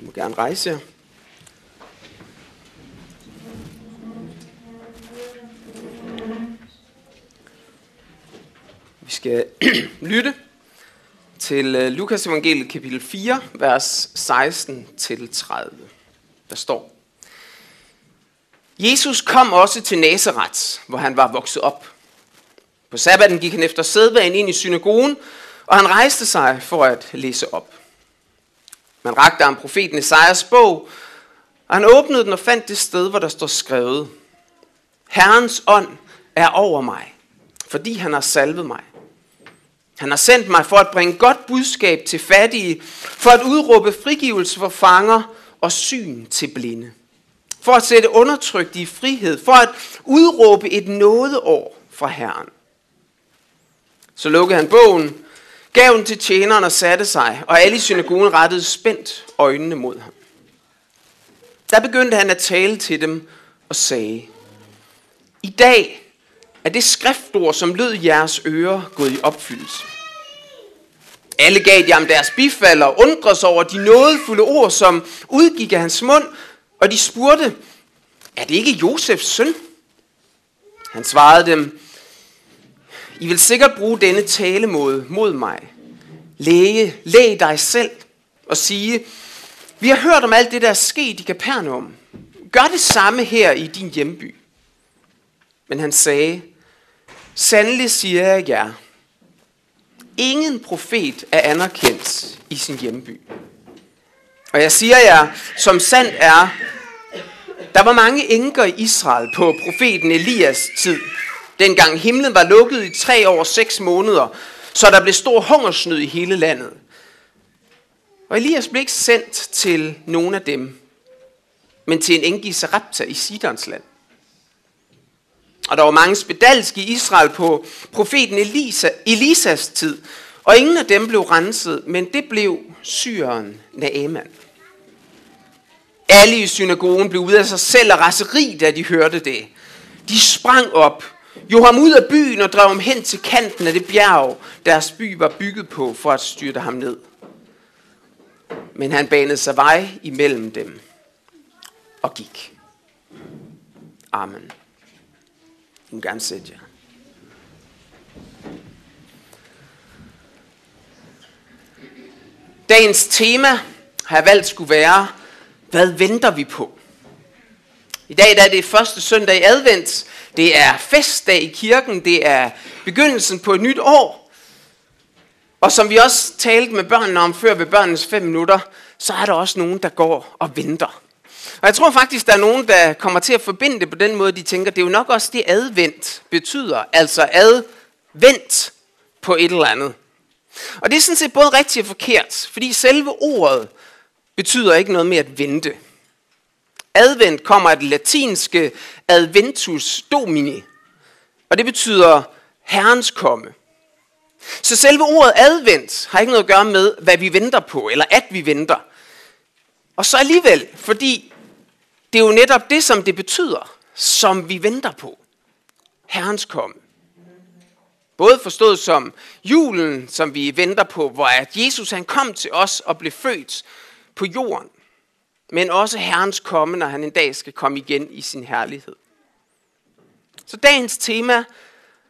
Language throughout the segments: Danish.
I må gerne rejse jer. Vi skal lytte til øh, Lukas evangeliet kapitel 4, vers 16-30. Der står, Jesus kom også til Nazareth, hvor han var vokset op. På sabbaten gik han efter sædvanen ind i synagogen, og han rejste sig for at læse op. Man rakte ham profeten Esajas bog, og han åbnede den og fandt det sted, hvor der står skrevet, Herrens ånd er over mig, fordi han har salvet mig. Han har sendt mig for at bringe godt budskab til fattige, for at udråbe frigivelse for fanger og syn til blinde. For at sætte undertrykte i frihed, for at udråbe et nådeår fra Herren. Så lukkede han bogen, gav den til tjeneren og satte sig, og alle i synagogen rettede spændt øjnene mod ham. Der begyndte han at tale til dem og sagde, I dag er det skriftord, som lød jeres ører, gået i opfyldelse. Alle gav de ham deres bifald og undrede sig over de nådefulde ord, som udgik af hans mund, og de spurgte, er det ikke Josefs søn? Han svarede dem, i vil sikkert bruge denne talemåde mod mig. Læge, læg dig selv og sige, vi har hørt om alt det, der er sket i Kapernaum. Gør det samme her i din hjemby. Men han sagde, sandelig siger jeg jer, ingen profet er anerkendt i sin hjemby. Og jeg siger jer, som sandt er, der var mange enker i Israel på profeten Elias tid, dengang himlen var lukket i tre år og seks måneder, så der blev stor hungersnød i hele landet. Og Elias blev ikke sendt til nogen af dem, men til en enke i Sarepta i Sidons land. Og der var mange spedalske i Israel på profeten Elisa, Elisas tid, og ingen af dem blev renset, men det blev syren Naaman. Alle i synagogen blev ud af sig selv og raseri, da de hørte det. De sprang op, jo ham ud af byen og drev ham hen til kanten af det bjerg, deres by var bygget på for at styrte ham ned. Men han banede sig vej imellem dem og gik. Amen. Du må gerne sætte jer. Dagens tema har jeg valgt skulle være, hvad venter vi på? I dag der er det første søndag i advent. Det er festdag i kirken. Det er begyndelsen på et nyt år. Og som vi også talte med børnene om før ved børnenes fem minutter, så er der også nogen, der går og venter. Og jeg tror faktisk, der er nogen, der kommer til at forbinde det på den måde, de tænker, det er jo nok også det advent betyder. Altså advent på et eller andet. Og det er sådan set både rigtigt og forkert, fordi selve ordet betyder ikke noget med at vente. Advent kommer af det latinske adventus domini, og det betyder herrens komme. Så selve ordet advent har ikke noget at gøre med, hvad vi venter på, eller at vi venter. Og så alligevel, fordi det er jo netop det, som det betyder, som vi venter på. Herrens komme. Både forstået som julen, som vi venter på, hvor at Jesus han kom til os og blev født på jorden. Men også Herrens komme, når han en dag skal komme igen i sin herlighed. Så dagens tema,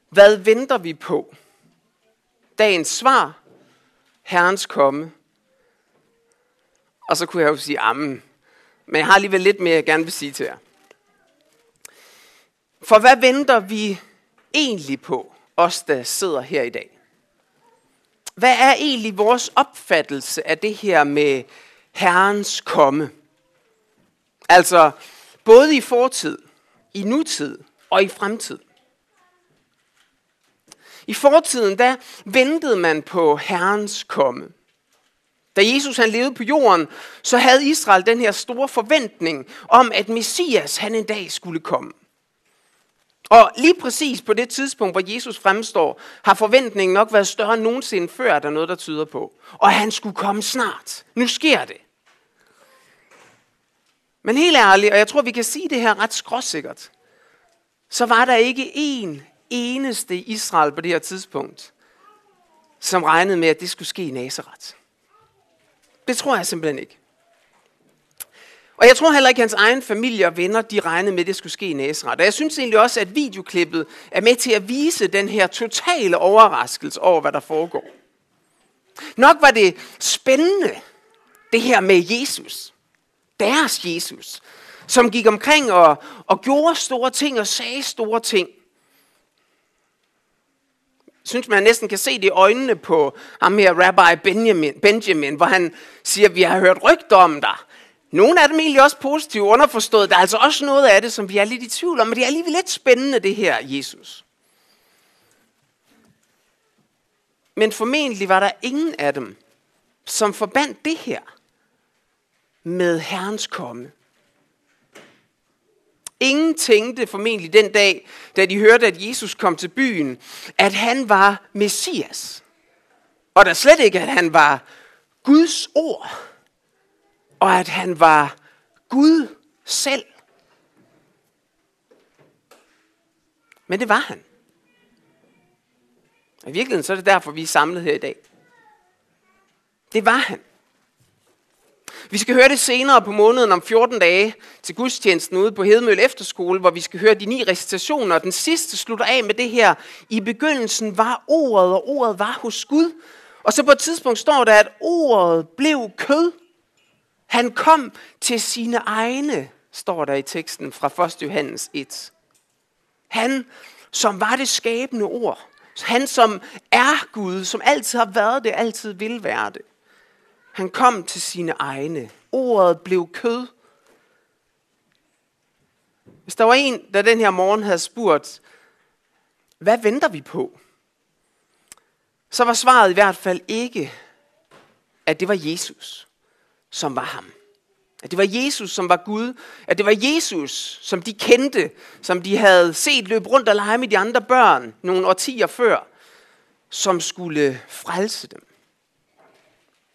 hvad venter vi på? Dagens svar, Herrens komme. Og så kunne jeg jo sige amen. Men jeg har alligevel lidt mere, jeg gerne vil sige til jer. For hvad venter vi egentlig på? os, der sidder her i dag. Hvad er egentlig vores opfattelse af det her med Herrens komme? Altså, både i fortid, i nutid og i fremtid. I fortiden, der ventede man på Herrens komme. Da Jesus han levede på jorden, så havde Israel den her store forventning om, at Messias han en dag skulle komme. Og lige præcis på det tidspunkt, hvor Jesus fremstår, har forventningen nok været større end nogensinde før, er der noget, der tyder på. Og han skulle komme snart. Nu sker det. Men helt ærligt, og jeg tror, vi kan sige det her ret skråsikkert, så var der ikke en eneste i Israel på det her tidspunkt, som regnede med, at det skulle ske i Nazareth. Det tror jeg simpelthen ikke. Og jeg tror heller ikke, at hans egen familie og venner, de regnede med, at det skulle ske i Nazareth. Og jeg synes egentlig også, at videoklippet er med til at vise den her totale overraskelse over, hvad der foregår. Nok var det spændende, det her med Jesus. Deres Jesus. Som gik omkring og, og gjorde store ting og sagde store ting. synes, man næsten kan se det i øjnene på ham her, Rabbi Benjamin, Benjamin, hvor han siger, vi har hørt rygter om dig. Nogle af dem er egentlig også positive, underforstået. Der er altså også noget af det, som vi er lidt i tvivl om, men det er alligevel lidt spændende, det her Jesus. Men formentlig var der ingen af dem, som forbandt det her med Herrens komme. Ingen tænkte formentlig den dag, da de hørte, at Jesus kom til byen, at han var Messias. Og der slet ikke, at han var Guds ord. Og at han var Gud selv. Men det var han. I virkeligheden så er det derfor, vi er samlet her i dag. Det var han. Vi skal høre det senere på måneden om 14 dage til gudstjenesten ude på Hedemøl Efterskole, hvor vi skal høre de ni recitationer. Den sidste slutter af med det her. I begyndelsen var ordet, og ordet var hos Gud. Og så på et tidspunkt står der, at ordet blev kød. Han kom til sine egne, står der i teksten fra 1. Johannes 1. Han, som var det skabende ord. Han, som er Gud, som altid har været det, altid vil være det. Han kom til sine egne. Ordet blev kød. Hvis der var en, der den her morgen havde spurgt, hvad venter vi på? Så var svaret i hvert fald ikke, at det var Jesus, som var ham. At det var Jesus, som var Gud. At det var Jesus, som de kendte, som de havde set løbe rundt og lege med de andre børn nogle årtier før, som skulle frelse dem.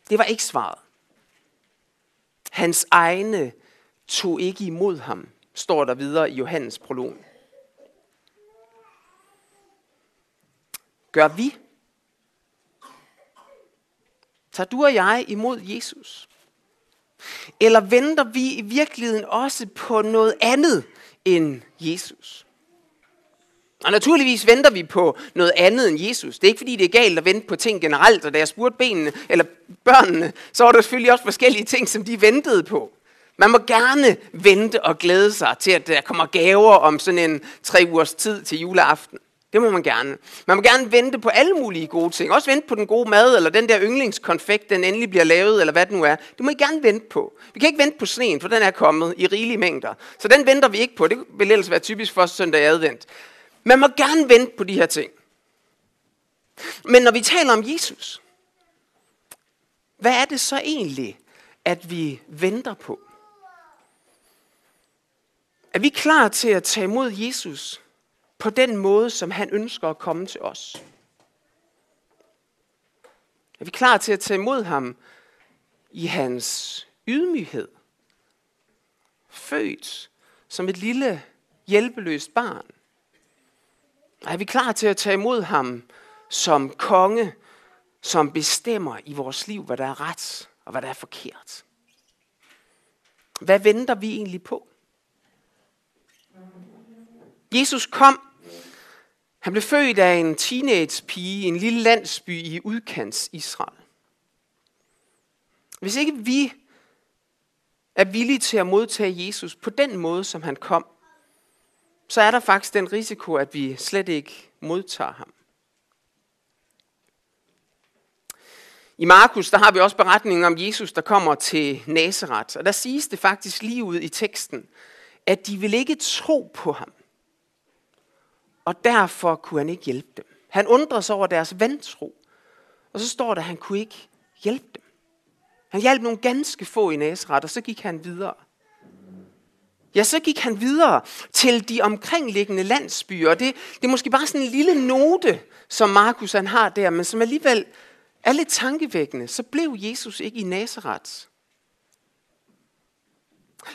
Det var ikke svaret. Hans egne tog ikke imod ham, står der videre i Johannes prolog. Gør vi? Tager du og jeg imod Jesus? Eller venter vi i virkeligheden også på noget andet end Jesus? Og naturligvis venter vi på noget andet end Jesus. Det er ikke fordi, det er galt at vente på ting generelt, og da jeg spurgte benene, eller børnene, så var der selvfølgelig også forskellige ting, som de ventede på. Man må gerne vente og glæde sig til, at der kommer gaver om sådan en tre ugers tid til juleaften. Det må man gerne. Man må gerne vente på alle mulige gode ting. Også vente på den gode mad, eller den der yndlingskonfekt, den endelig bliver lavet, eller hvad det nu er. Det må I gerne vente på. Vi kan ikke vente på sneen, for den er kommet i rigelige mængder. Så den venter vi ikke på. Det vil ellers være typisk for søndag i advent. Man må gerne vente på de her ting. Men når vi taler om Jesus, hvad er det så egentlig, at vi venter på? Er vi klar til at tage imod Jesus på den måde, som han ønsker at komme til os? Er vi klar til at tage imod ham i hans ydmyghed? Født som et lille hjælpeløst barn. Er vi klar til at tage imod ham som konge, som bestemmer i vores liv, hvad der er ret og hvad der er forkert? Hvad venter vi egentlig på? Jesus kom. Han blev født af en teenagepige i en lille landsby i udkants Israel. Hvis ikke vi er villige til at modtage Jesus på den måde, som han kom, så er der faktisk den risiko, at vi slet ikke modtager ham. I Markus, der har vi også beretningen om Jesus, der kommer til Nazareth. Og der siges det faktisk lige ud i teksten, at de vil ikke tro på ham. Og derfor kunne han ikke hjælpe dem. Han undrer sig over deres vantro. Og så står der, at han kunne ikke hjælpe dem. Han hjalp nogle ganske få i Nazareth, og så gik han videre ja, så gik han videre til de omkringliggende landsbyer. Det, det er måske bare sådan en lille note, som Markus han har der, men som alligevel er lidt tankevækkende. Så blev Jesus ikke i Nazareth.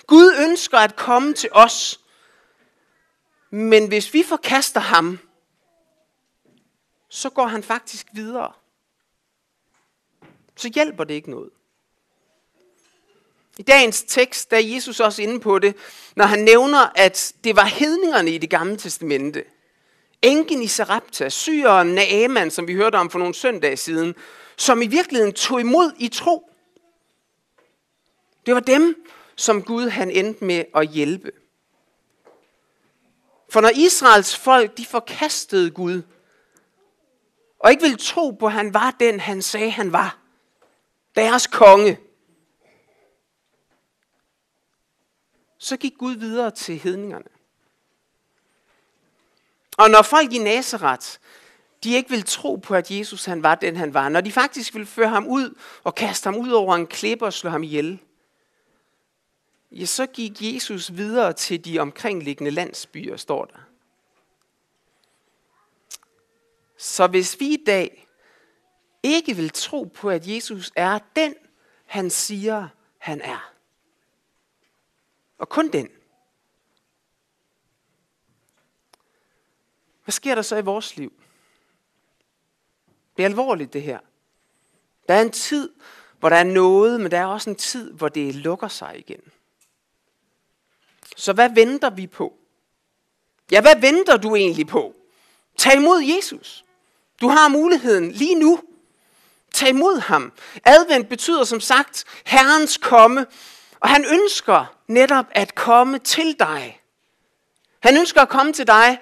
Gud ønsker at komme til os, men hvis vi forkaster ham, så går han faktisk videre. Så hjælper det ikke noget. I dagens tekst der er Jesus også inde på det, når han nævner, at det var hedningerne i det gamle testamente. Enken i Sarepta, syren Naaman, som vi hørte om for nogle søndage siden, som i virkeligheden tog imod i tro. Det var dem, som Gud han endte med at hjælpe. For når Israels folk de forkastede Gud, og ikke ville tro på, at han var den, han sagde, han var, deres konge, så gik Gud videre til hedningerne. Og når folk i Nazareth, de ikke ville tro på, at Jesus han var den, han var, når de faktisk vil føre ham ud og kaste ham ud over en klippe og slå ham ihjel, ja, så gik Jesus videre til de omkringliggende landsbyer, står der. Så hvis vi i dag ikke vil tro på, at Jesus er den, han siger, han er, og kun den, hvad sker der så i vores liv? Det er alvorligt det her. Der er en tid, hvor der er noget, men der er også en tid, hvor det lukker sig igen. Så hvad venter vi på? Ja, hvad venter du egentlig på? Tag imod Jesus. Du har muligheden lige nu. Tag imod ham. Advent betyder som sagt Herrens komme, og han ønsker netop at komme til dig. Han ønsker at komme til dig,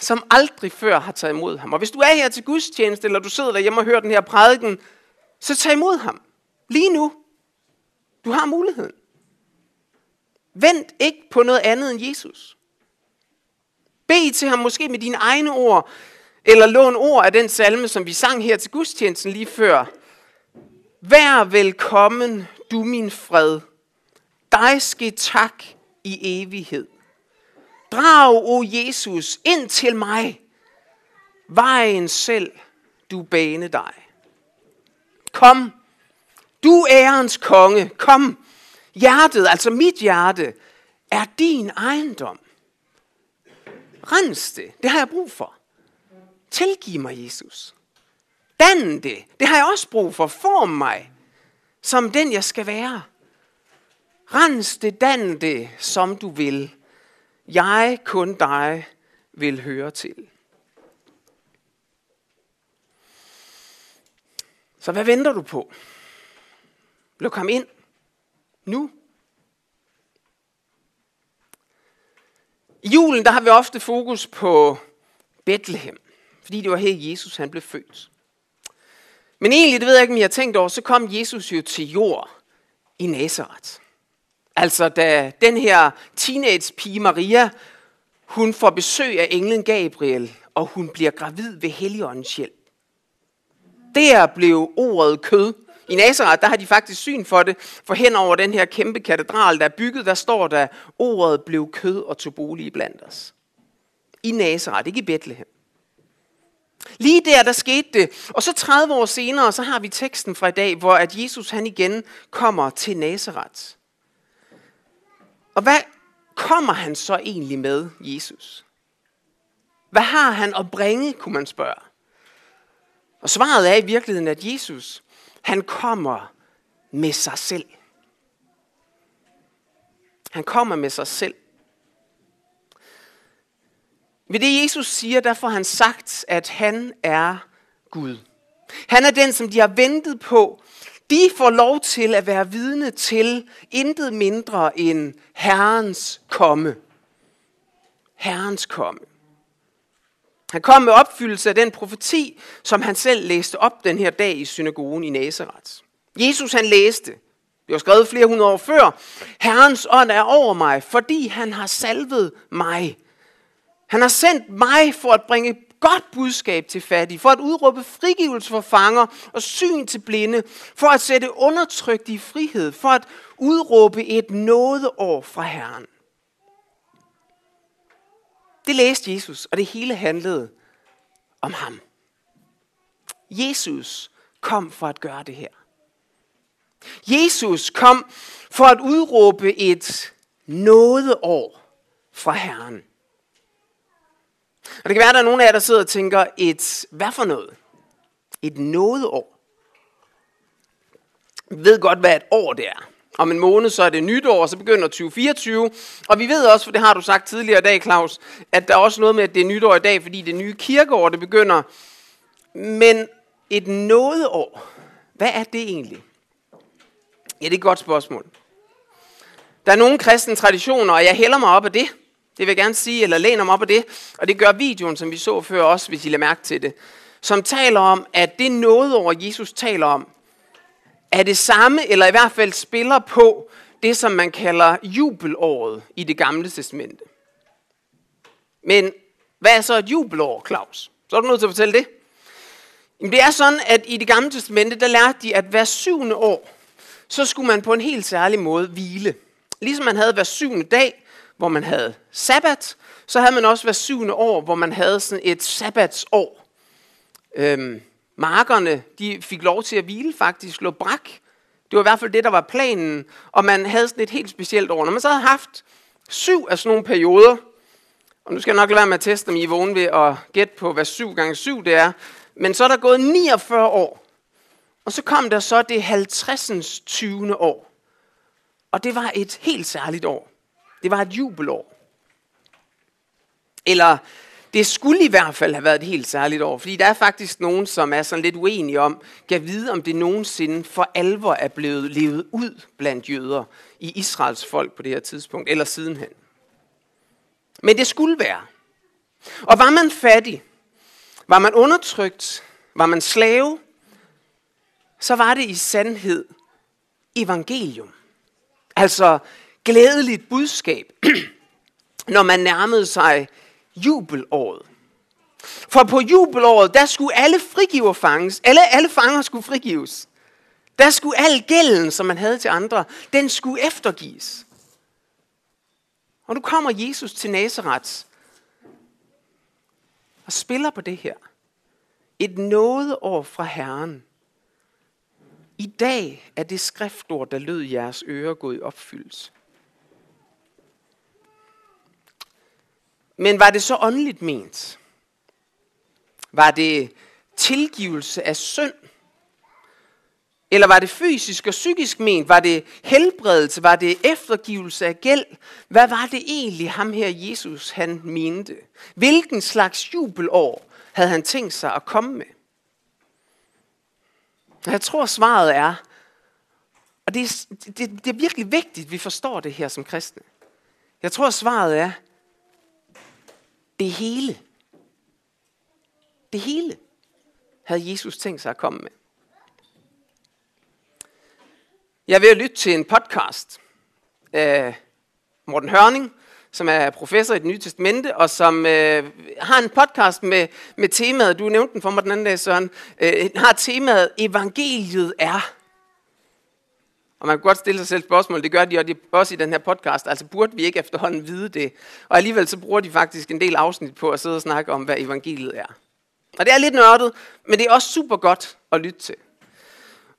som aldrig før har taget imod ham. Og hvis du er her til gudstjeneste, eller du sidder derhjemme og hører den her prædiken, så tag imod ham. Lige nu. Du har muligheden. Vent ikke på noget andet end Jesus. Bed til ham måske med dine egne ord, eller lån ord af den salme, som vi sang her til gudstjenesten lige før. Vær velkommen, du min fred. Dig skal tak i evighed. Drag, o Jesus, ind til mig. Vejen selv, du bane dig. Kom, du ærens konge, kom, Hjertet, altså mit hjerte, er din ejendom. Rens det. Det har jeg brug for. Tilgiv mig, Jesus. Dan det. Det har jeg også brug for. Form mig som den, jeg skal være. Rens det, dan det, som du vil. Jeg, kun dig, vil høre til. Så hvad venter du på? Luk ham ind nu. I julen der har vi ofte fokus på Bethlehem, fordi det var her Jesus han blev født. Men egentlig, det ved jeg ikke, om I har tænkt over, så kom Jesus jo til jord i Nazareth. Altså da den her teenage pige Maria, hun får besøg af englen Gabriel, og hun bliver gravid ved Helligåndens hjælp. Der blev ordet kød, i Nazareth, der har de faktisk syn for det, for hen over den her kæmpe katedral, der er bygget, der står der, ordet blev kød og tog bolig blandt os. I Nazareth, ikke i Bethlehem. Lige der, der skete det. Og så 30 år senere, så har vi teksten fra i dag, hvor at Jesus han igen kommer til Nazareth. Og hvad kommer han så egentlig med, Jesus? Hvad har han at bringe, kunne man spørge. Og svaret er i virkeligheden, at Jesus, han kommer med sig selv. Han kommer med sig selv. Ved det Jesus siger, der får han sagt, at han er Gud. Han er den, som de har ventet på. De får lov til at være vidne til intet mindre end Herrens komme. Herrens komme. Han kom med opfyldelse af den profeti, som han selv læste op den her dag i synagogen i Nazareth. Jesus han læste, det var skrevet flere hundrede år før, Herrens ånd er over mig, fordi han har salvet mig. Han har sendt mig for at bringe godt budskab til fattige, for at udråbe frigivelse for fanger og syn til blinde, for at sætte undertrykte i frihed, for at udråbe et nådeår fra Herren. Det læste Jesus, og det hele handlede om ham. Jesus kom for at gøre det her. Jesus kom for at udråbe et nådeår fra Herren. Og det kan være, at der er nogen af jer, der sidder og tænker, et hvad for noget? Et nådeår. Vi ved godt, hvad et år det er. Om en måned så er det nytår, og så begynder 2024. Og vi ved også, for det har du sagt tidligere i dag, Claus, at der er også noget med, at det er nytår i dag, fordi det nye kirkeår, det begynder. Men et nådeår, hvad er det egentlig? Ja, det er et godt spørgsmål. Der er nogle kristne traditioner, og jeg hælder mig op af det. Det vil jeg gerne sige, eller læne om op af det. Og det gør videoen, som vi så før også, hvis I lader mærke til det. Som taler om, at det nådeår, Jesus taler om, er det samme, eller i hvert fald spiller på det, som man kalder jubelåret i det gamle testamente. Men hvad er så et jubelår, Claus? Så er du nødt til at fortælle det. Jamen, det er sådan, at i det gamle testamente, der lærte de, at hver syvende år, så skulle man på en helt særlig måde hvile. Ligesom man havde hver syvende dag, hvor man havde sabbat, så havde man også hver syvende år, hvor man havde sådan et sabbatsår. Øhm, markerne, de fik lov til at hvile faktisk, lå brak. Det var i hvert fald det, der var planen, og man havde sådan et helt specielt år. Når man så havde haft syv af sådan nogle perioder, og nu skal jeg nok lade være med at teste, om I er vågne ved at gætte på, hvad 7 gange 7 det er, men så er der gået 49 år, og så kom der så det 50. 20. år. Og det var et helt særligt år. Det var et jubelår. Eller det skulle i hvert fald have været et helt særligt år, fordi der er faktisk nogen, som er sådan lidt uenige om, kan vide, om det nogensinde for alvor er blevet levet ud blandt jøder i Israels folk på det her tidspunkt, eller sidenhen. Men det skulle være. Og var man fattig, var man undertrykt, var man slave, så var det i sandhed evangelium. Altså glædeligt budskab, når man nærmede sig jubelåret. For på jubelåret, der skulle alle frigiver fanges. Alle, alle fanger skulle frigives. Der skulle al gælden, som man havde til andre, den skulle eftergives. Og nu kommer Jesus til Nazareth og spiller på det her. Et nådeår fra Herren. I dag er det skriftord, der lød jeres ører, gået i opfyldelse. Men var det så åndeligt ment? Var det tilgivelse af synd? Eller var det fysisk og psykisk ment? Var det helbredelse? Var det eftergivelse af gæld? Hvad var det egentlig ham her Jesus han mente? Hvilken slags jubelår havde han tænkt sig at komme med? Jeg tror svaret er, og det er, det, det er virkelig vigtigt, at vi forstår det her som kristne. Jeg tror svaret er, det hele. Det hele havde Jesus tænkt sig at komme med. Jeg vil lytte til en podcast af Morten Hørning, som er professor i det nye testamente, og som øh, har en podcast med, med temaet, du nævnte den for mig den anden dag, Søren, øh, har temaet, evangeliet er. Og man kan godt stille sig selv spørgsmål, det gør de også i den her podcast, altså burde vi ikke efterhånden vide det? Og alligevel så bruger de faktisk en del afsnit på at sidde og snakke om, hvad evangeliet er. Og det er lidt nørdet, men det er også super godt at lytte til.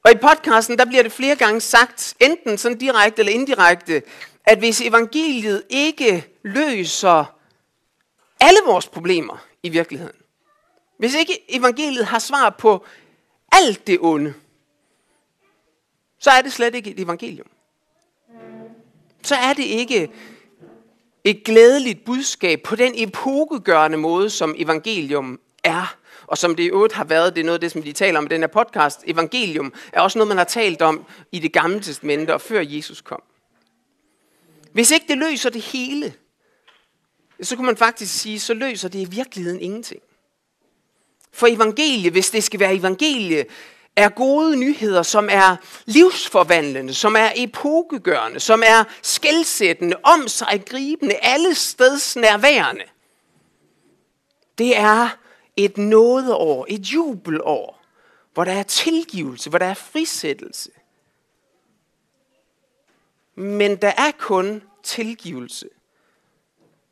Og i podcasten, der bliver det flere gange sagt, enten sådan direkte eller indirekte, at hvis evangeliet ikke løser alle vores problemer i virkeligheden, hvis ikke evangeliet har svar på alt det onde, så er det slet ikke et evangelium. Så er det ikke et glædeligt budskab på den epokegørende måde, som evangelium er. Og som det i øvrigt har været, det er noget af det, som de taler om i den her podcast. Evangelium er også noget, man har talt om i det gamle testamente og før Jesus kom. Hvis ikke det løser det hele, så kunne man faktisk sige, så løser det i virkeligheden ingenting. For evangelie, hvis det skal være evangelie, er gode nyheder, som er livsforvandlende, som er epokegørende, som er skældsættende, om sig gribende, alle steds nærværende. Det er et nådeår, et jubelår, hvor der er tilgivelse, hvor der er frisættelse. Men der er kun tilgivelse,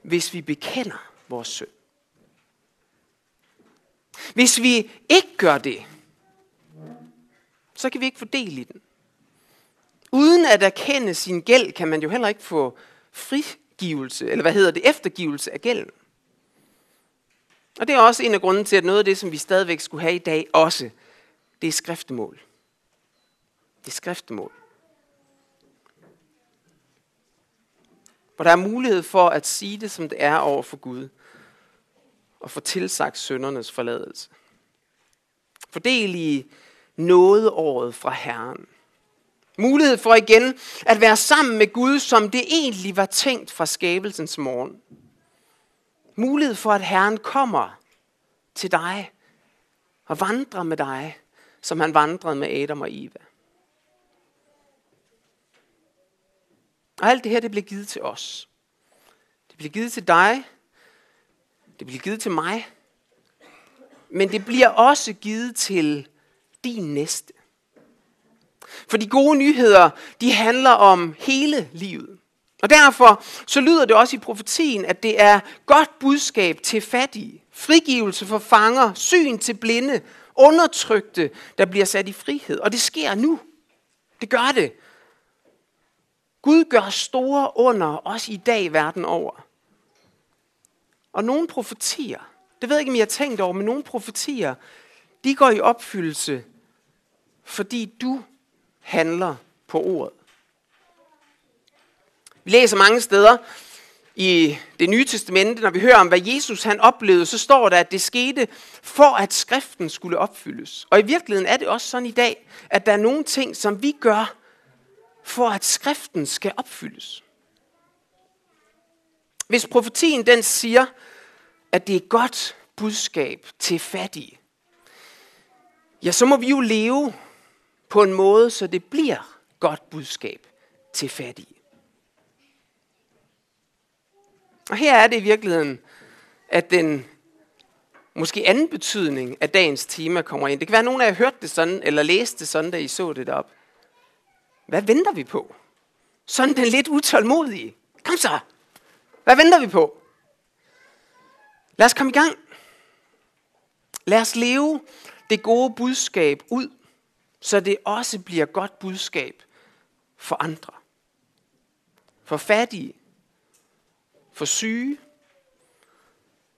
hvis vi bekender vores synd. Hvis vi ikke gør det, så kan vi ikke få del i den. Uden at erkende sin gæld, kan man jo heller ikke få frigivelse, eller hvad hedder det, eftergivelse af gælden. Og det er også en af grunden til, at noget af det, som vi stadigvæk skulle have i dag, også, det er skriftemål. Det er skriftemål. Hvor der er mulighed for at sige det, som det er over for Gud. Og få tilsagt søndernes forladelse. Fordel i nådeåret fra Herren. Mulighed for igen at være sammen med Gud, som det egentlig var tænkt fra skabelsens morgen. Mulighed for, at Herren kommer til dig og vandrer med dig, som han vandrede med Adam og Eva. Og alt det her, det bliver givet til os. Det bliver givet til dig. Det bliver givet til mig. Men det bliver også givet til din næste. For de gode nyheder, de handler om hele livet. Og derfor så lyder det også i profetien, at det er godt budskab til fattige, frigivelse for fanger, syn til blinde, undertrykte, der bliver sat i frihed. Og det sker nu. Det gør det. Gud gør store under, også i dag verden over. Og nogle profetier, det ved jeg ikke, om I har tænkt over, men nogle profetier, de går i opfyldelse, fordi du handler på ordet. Vi læser mange steder i det nye testamente, når vi hører om, hvad Jesus han oplevede, så står der, at det skete for, at skriften skulle opfyldes. Og i virkeligheden er det også sådan i dag, at der er nogle ting, som vi gør, for at skriften skal opfyldes. Hvis profetien den siger, at det er godt budskab til fattige, ja, så må vi jo leve på en måde, så det bliver godt budskab til fattige. Og her er det i virkeligheden, at den måske anden betydning af dagens tema kommer ind. Det kan være, at nogen af jer hørte det sådan, eller læste det sådan, da I så det op. Hvad venter vi på? Sådan den lidt utålmodige. Kom så! Hvad venter vi på? Lad os komme i gang. Lad os leve det gode budskab ud, så det også bliver godt budskab for andre. For fattige, for syge,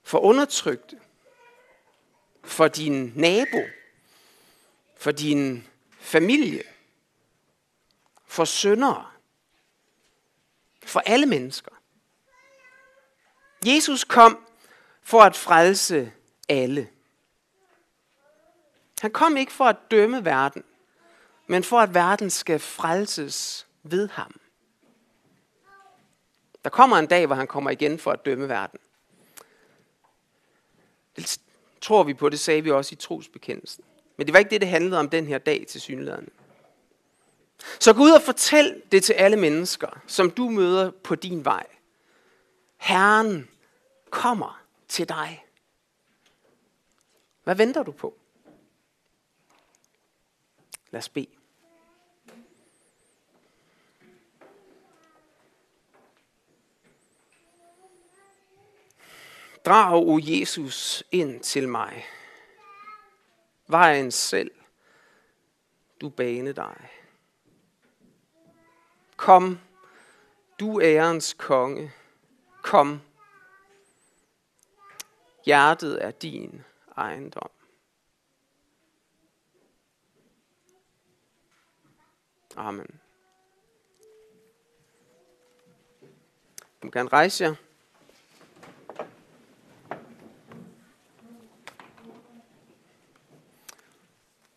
for undertrykte, for din nabo, for din familie, for syndere, for alle mennesker. Jesus kom for at frelse alle. Han kom ikke for at dømme verden, men for at verden skal frelses ved ham. Der kommer en dag, hvor han kommer igen for at dømme verden. Det tror vi på, det sagde vi også i trosbekendelsen. Men det var ikke det, det handlede om den her dag til synlæderne. Så gå ud og fortæl det til alle mennesker, som du møder på din vej. Herren kommer til dig. Hvad venter du på? Lad os bede. Drag, o Jesus, ind til mig. Vejen selv, du bane dig. Kom, du ærens konge, kom. Hjertet er din ejendom. Amen. Du må gerne rejse jer.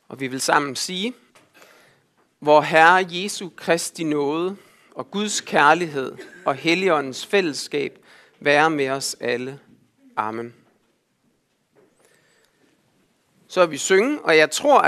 Og vi vil sammen sige, hvor Herre Jesu Kristi nåde og Guds kærlighed og Helligåndens fællesskab være med os alle. Amen. Så vil vi synge, og jeg tror, at